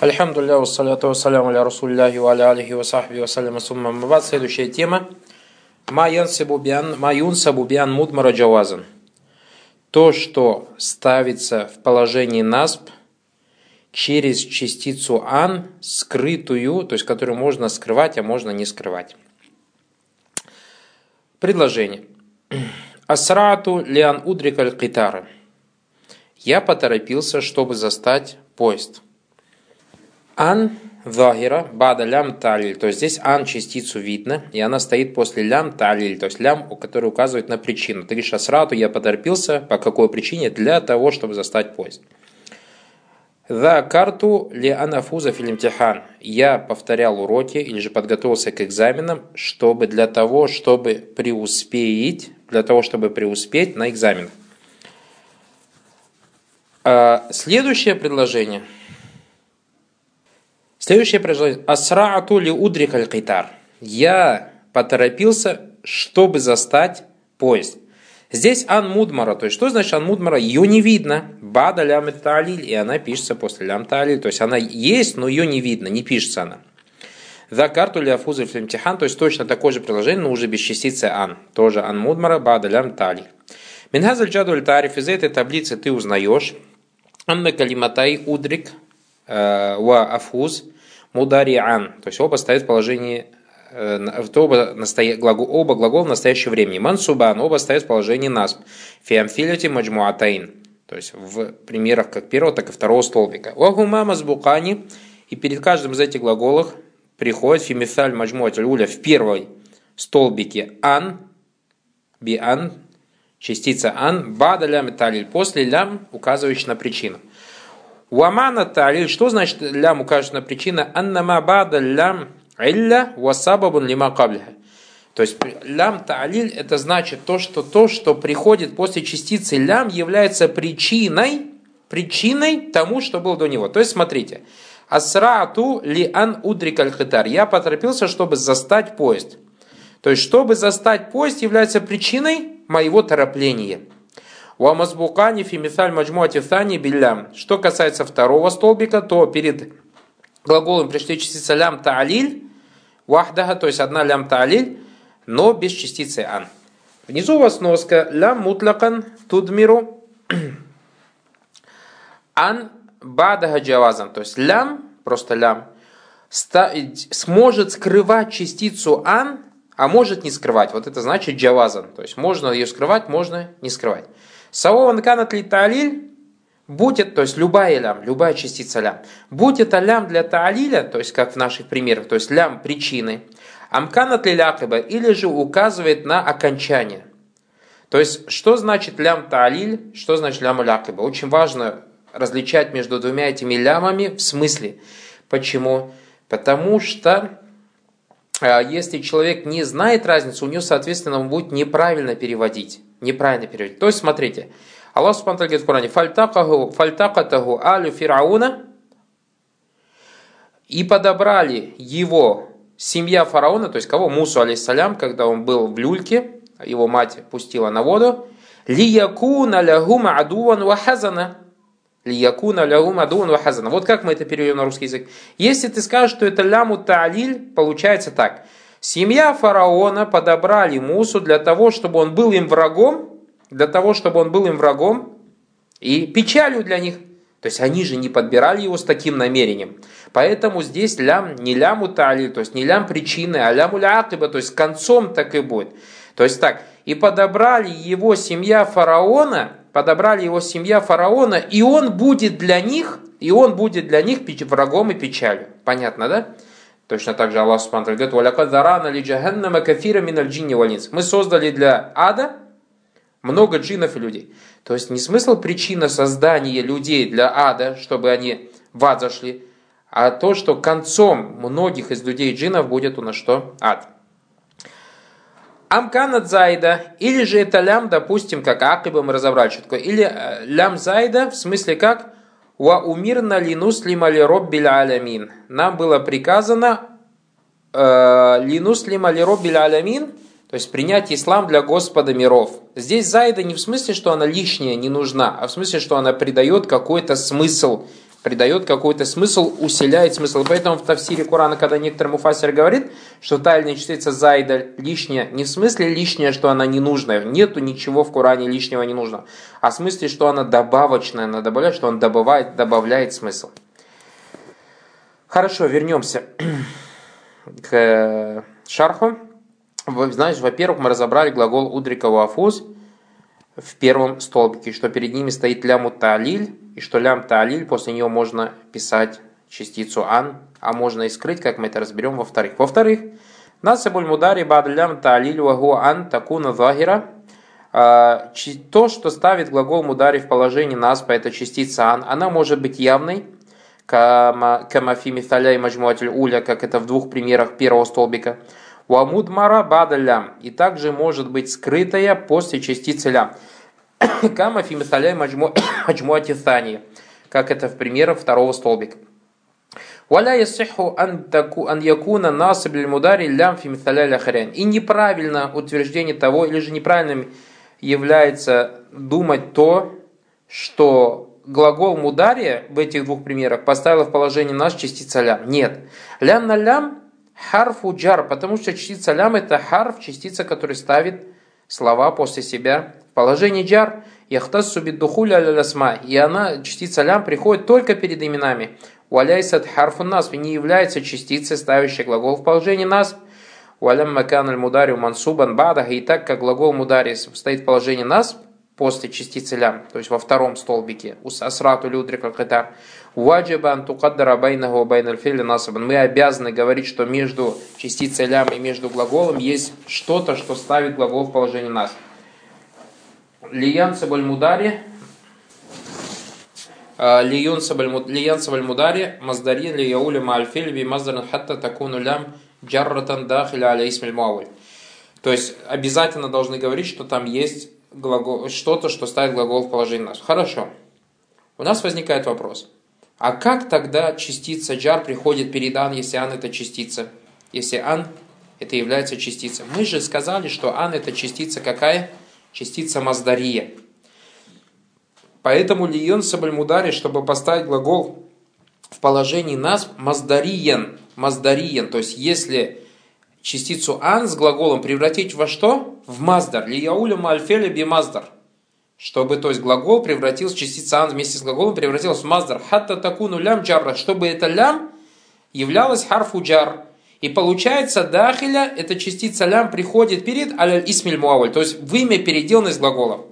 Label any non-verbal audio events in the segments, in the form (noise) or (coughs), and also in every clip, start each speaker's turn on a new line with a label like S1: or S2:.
S1: Альхамдулилля, вассаляту вассаляму аля расулляхи ва аля алихи ва сахби вассаляма сумма мабад. Следующая тема. Ма юнсабу биан мудмара джавазан. То, что ставится в положении насб через частицу ан, скрытую, то есть которую можно скрывать, а можно не скрывать. Предложение. Асрату лиан удрикаль китара. Я поторопился, чтобы застать поезд. Ан Захира, бада лям талиль. То есть здесь ан частицу видно, и она стоит после лям талиль, то есть лям, который указывает на причину. Ты говоришь асрату, я поторопился, по какой причине? Для того, чтобы застать поезд. За карту ли анафуза фильмтихан. Я повторял уроки или же подготовился к экзаменам, чтобы для того, чтобы преуспеть, для того, чтобы преуспеть на экзаменах. А, следующее предложение – Следующее предложение. Асраату ли удрик аль китар. Я поторопился, чтобы застать поезд. Здесь ан мудмара. То есть, что значит ан мудмара? Ее не видно. Бада лям талиль. И она пишется после лям талиль. То есть, она есть, но ее не видно. Не пишется она. За карту ли афуза флемтихан. То есть, точно такое же предложение, но уже без частицы ан. Тоже ан мудмара. Бада лям талиль. Минхазаль джадуль тариф. Из этой таблицы ты узнаешь. Анна калиматай удрик Э, ва афуз мудариан, то есть оба стоят в положении э, оба, глагол, оба глагола в настоящем времени. Мансубан, оба стоят в положении насб. Фиамфилити маджмуатаин. То есть в примерах как первого, так и второго столбика. Вагума мазбукани. И перед каждым из этих глаголов приходит фимисаль маджмуатиль уля в первой столбике ан, би ан, частица ан, бада лям талиль, после лям, указывающий на причину. Уамана талиль, что значит лям указана причина? Аннама бада лям илля васабабун лима каблиха. То есть лям та'лиль это значит то, что то, что приходит после частицы лям, является причиной, причиной тому, что было до него. То есть смотрите, асраату ли ан удрик аль хитар. Я поторопился, чтобы застать поезд. То есть, чтобы застать поезд, является причиной моего торопления. Уамазбукани фимисаль маджмуати thani биллям. Что касается второго столбика, то перед глаголом пришли частица лям та'алиль, вахдага, то есть одна лям та'алиль, но без частицы ан. Внизу у вас носка лям мутлакан тудмиру (clears throat) ан бадага джавазан. То есть лям, просто лям, сможет скрывать частицу ан, а может не скрывать. Вот это значит джавазан. То есть можно ее скрывать, можно не скрывать. Савован канат ли таалиль, будь это, то есть любая лям, любая частица лям, будь это лям для таалиля, то есть как в наших примерах, то есть лям причины, амканат ли лякыба, или же указывает на окончание. То есть, что значит лям таалиль, что значит лям лякыба? Очень важно различать между двумя этими лямами в смысле. Почему? Потому что а, если человек не знает разницу, у него, соответственно, он будет неправильно переводить неправильно переводить. То есть, смотрите, Аллах Субхану говорит в Коране, фальтакатаху алю фирауна и подобрали его семья фараона, то есть кого? Мусу, алейсалям, когда он был в люльке, его мать пустила на воду, лиякуна лягума адуан вахазана. Лиякуна лягума адуан вахазана. Вот как мы это переведем на русский язык. Если ты скажешь, что это ляму та'лиль, получается так – Семья фараона подобрали Мусу для того, чтобы он был им врагом, для того, чтобы он был им врагом и печалью для них. То есть они же не подбирали его с таким намерением. Поэтому здесь лям, не ляму тали, то есть не лям причины, а ляму лякиба, то есть концом так и будет. То есть так, и подобрали его семья фараона, подобрали его семья фараона, и он будет для них, и он будет для них врагом и печалью. Понятно, да? Точно так же Аллах Субхану говорит, «Валякад зарана ли джаханнама кафира миналь джинни валинс». Мы создали для ада много джинов и людей. То есть не смысл причина создания людей для ада, чтобы они в ад зашли, а то, что концом многих из людей джинов будет у нас что? Ад. Амканат зайда, или же это лям, допустим, как акиба мы разобрали, что такое, или э, лям зайда, в смысле как Ва умирна ли нуслима ли роббиль алямин. Нам было приказано э, ли нуслима ли роббиль алямин, то есть принять ислам для Господа миров. Здесь зайда не в смысле, что она лишняя, не нужна, а в смысле, что она придает какой-то смысл придает какой-то смысл, усиляет смысл. Поэтому в Тавсире Корана, когда некоторый муфасер говорит, что та или иная частица зайда лишняя, не в смысле лишняя, что она не нужная, нету ничего в Коране лишнего не нужно, а в смысле, что она добавочная, она добавляет, что он добавляет, добавляет смысл. Хорошо, вернемся (clears throat) к э, шарху. Знаешь, во-первых, мы разобрали глагол удрика вафуз в первом столбике, что перед ними стоит ляму таалиль, и что лям таалиль, после нее можно писать частицу ан, а можно и скрыть, как мы это разберем во-вторых. Во-вторых, насабуль мудари бад лям таалиль вагу ан такуна захира, а, то, что ставит глагол мудари в положении наспа, это частица ан, она может быть явной, камафи мифаля и маджмуатиль уля, как это в двух примерах первого столбика. Уамудмара бада лям, и также может быть скрытая после частицы лям. Кама фимисаляй маджмуати (coughs) thани, как это в примерах второго столбика. Валя ясиху ан якуна насиб мудари лям фимисаляй лахарян. И неправильно утверждение того, или же неправильным является думать то, что глагол мудари в этих двух примерах поставила в положение нас частица лям. Нет. Лям на лям харфу джар, потому что частица лям это харф, частица, которая ставит слова после себя Положение джар яхтассу биддухуля алясма, и она, частица лям, приходит только перед именами. Уаляйсат харфун нас, не является частицей, ставящей глагол в положении нас. Уалям макан аль мудари мансубан бадах, и так как глагол мудари стоит в положении нас, после частицы лям, то есть во втором столбике, асрату людрика катар, ваджибан тукаддара байнаху байналь насабан. Мы обязаны говорить, что между частицей лям и между глаголом есть что-то, что ставит глагол в положение нас. Лиян Сабаль Мудари, Лиян Сабаль Мудари, Маздари, Лияули Маальфиль, Ви Маздаран Хатта Такуну Лям, Джарратан Дахиля Аля Исмиль Мауэль. То есть обязательно должны говорить, что там есть глагол, что-то, что ставит глагол в положение нас. Хорошо. У нас возникает вопрос. А как тогда частица джар приходит перед ан, если ан это частица? Если ан это является частицей. Мы же сказали, что ан это частица какая? Частица маздария. Поэтому лион сабальмудари, чтобы поставить глагол в положении нас, маздариен, маздариен, то есть если частицу ан с глаголом превратить во что? В маздар. Лияуля мальфеля би маздар. Чтобы, то есть, глагол превратился, частица ан вместе с глаголом превратилась в маздар. Хатта такуну лям джарра. Чтобы это лям являлось харфу джар. И получается, дахиля, эта частица лям приходит перед аль исмиль муаваль, то есть в имя переделано из глагола.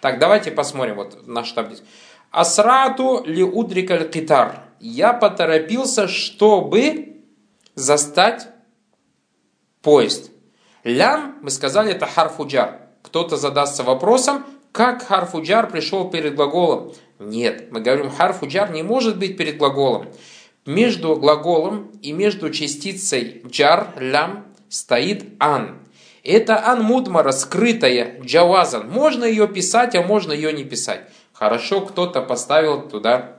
S1: Так, давайте посмотрим вот наш таблиц. Асрату ли удрикаль китар. Я поторопился, чтобы застать поезд. Лям, мы сказали, это харфуджар. Кто-то задастся вопросом, как харфуджар пришел перед глаголом. Нет, мы говорим, харфуджар не может быть перед глаголом. Между глаголом и между частицей джар, лям, стоит ан. Это ан мудмара, скрытая, джавазан. Можно ее писать, а можно ее не писать. Хорошо, кто-то поставил туда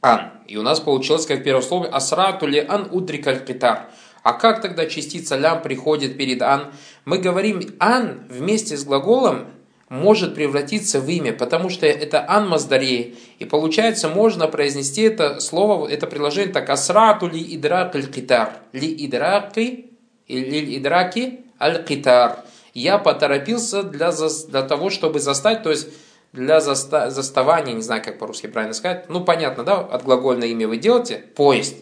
S1: ан. И у нас получилось, как первое слово, асрату ли ан удрикаль китар. А как тогда частица лям приходит перед ан? Мы говорим ан вместе с глаголом может превратиться в имя, потому что это анмаздарей. И получается, можно произнести это слово, это предложение так асрату ли идрак аль китар. Ли идраки, ли идраки аль китар. Я поторопился для, для того, чтобы застать, то есть для заста, заставания, не знаю, как по-русски правильно сказать, ну понятно, да, от глагольное имя вы делаете, поезд.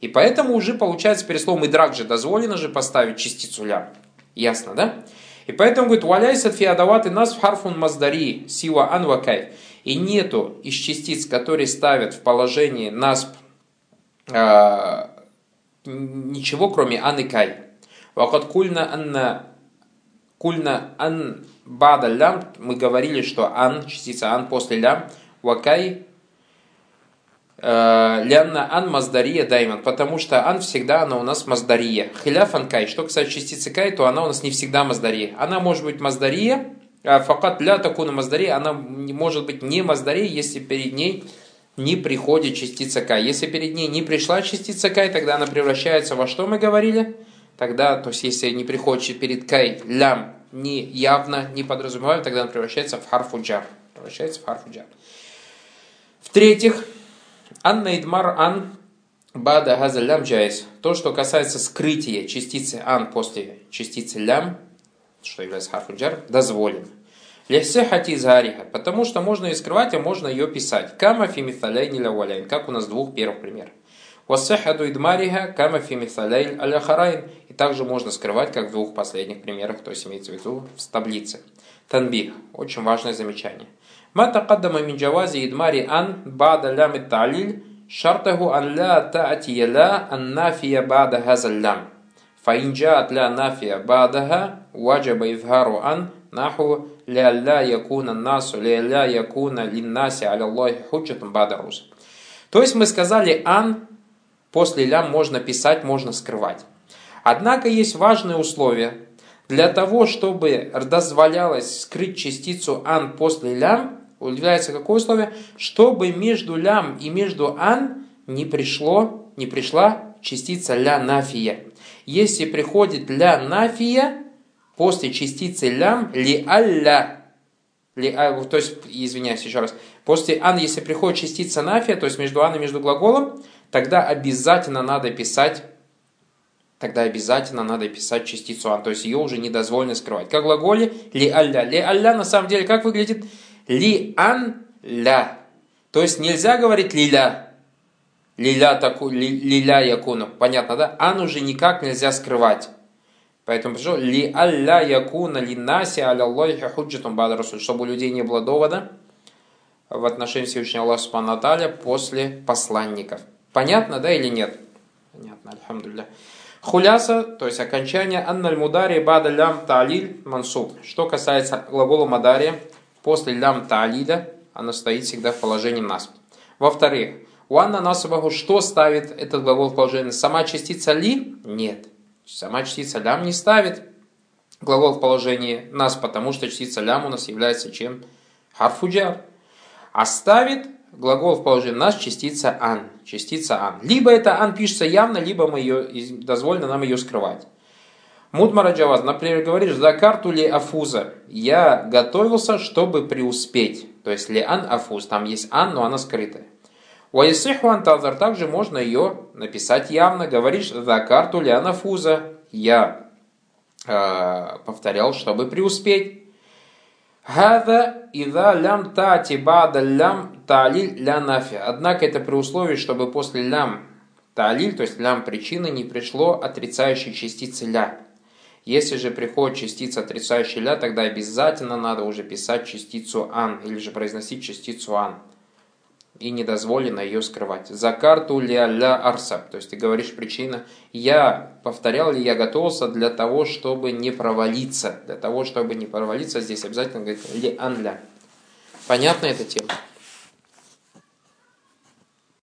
S1: И поэтому уже получается перед словом идрак же дозволено же поставить частицу ля. Ясно, да? И поэтому говорит, валяйсат фиадават и нас в харфун маздари сива анвакай. И нету из частиц, которые ставят в положение насп э, ничего, кроме ан и кай. Вакат кульна анна кульна ан бада лям, мы говорили, что ан, частица ан после лям, вакай Лянна ан маздария дайман, потому что ан всегда она у нас маздария. Хиляфан кай. Что касается частицы кай, то она у нас не всегда маздария. Она может быть маздария, а факат ля такуна маздария, она может быть не маздария, если перед ней не приходит частица кай. Если перед ней не пришла частица кай, тогда она превращается во что мы говорили? Тогда, то есть если не приходит перед кай лям не явно, не подразумеваем, тогда она превращается в харфуджар. Превращается в харфуджар. В-третьих, Анна идмар ан бада газа лям джайс. То, что касается скрытия частицы ан после частицы лям, что является харфуджар, дозволено. Лехсехати зариха, потому что можно ее скрывать, а можно ее писать. Кама фимиталяйни ляваляйн, как у нас двух первых примеров. Вассехаду идмариха кама фимиталяйн аляхарайн. И также можно скрывать, как в двух последних примерах, то есть имеется в виду в таблице. Танбих. Очень важное замечание. ما تقدم من جواز إدمار أن بعد لام التعليل شرطه أن لا تأتي لا النافية بعد هذا اللام فإن جاءت لا نافية بعدها وجب إظهار أن نحو لا يكون الناس لا يكون للناس على الله حجة بعد الرسل То есть мы сказали «ан» после «лям» можно писать, можно скрывать. Однако есть важное условие. для того, чтобы дозволялось скрыть частицу «ан» после «лям», является какое условие? Чтобы между лям и между ан не пришло, не пришла частица ля нафия. Если приходит ля нафия после частицы лям ли алля, ли, а, то есть, извиняюсь еще раз, после ан, если приходит частица нафия, то есть между ан и между глаголом, тогда обязательно надо писать тогда обязательно надо писать частицу ан, то есть ее уже не дозволено скрывать. Как в глаголе ли алля. Ли алля на самом деле как выглядит? Ли ан ля. То есть нельзя говорить лиля. Лиля, таку, ли, лиля якуну. Понятно, да? Ан уже никак нельзя скрывать. Поэтому пришел ли алля якуна ли наси аля Аллахи худжатум бада. Чтобы у людей не было довода в отношении Всевышнего Аллаха Субхану после посланников. Понятно, да или нет? Понятно, альхамдулillah. Хуляса, то есть окончание анналь мудари бада лям талиль мансуб. Что касается глагола мадари, После лям таалида она стоит всегда в положении насб. Во-вторых, у Анна Насабаху что ставит этот глагол в положение? Сама частица ли? Нет. Сама частица лям не ставит глагол в положении нас, потому что частица лям у нас является чем? Харфуджар. А ставит глагол в положении нас частица ан. Частица ан. Либо это ан пишется явно, либо мы ее, дозволено нам ее скрывать. Мудмара Джаваз, например, говоришь, за карту ли афуза. Я готовился, чтобы преуспеть. То есть ли ан афуз, там есть ан, но она скрытая. Уайсиху антазар, также можно ее написать явно. Говоришь, за карту ли анафуза. Я э, повторял, чтобы преуспеть. Хада ида лям тати бада лям талиль ля нафи. Однако это при условии, чтобы после лям талиль, то есть лям причины, не пришло отрицающей частицы ля. Если же приходит частица отрицающая ля, тогда обязательно надо уже писать частицу ан, или же произносить частицу ан. И недозволено ее скрывать. За карту ля ля арса. То есть ты говоришь причина. Я повторял ли я готовился для того, чтобы не провалиться. Для того, чтобы не провалиться, здесь обязательно говорить ли ан ля. Понятна эта тема?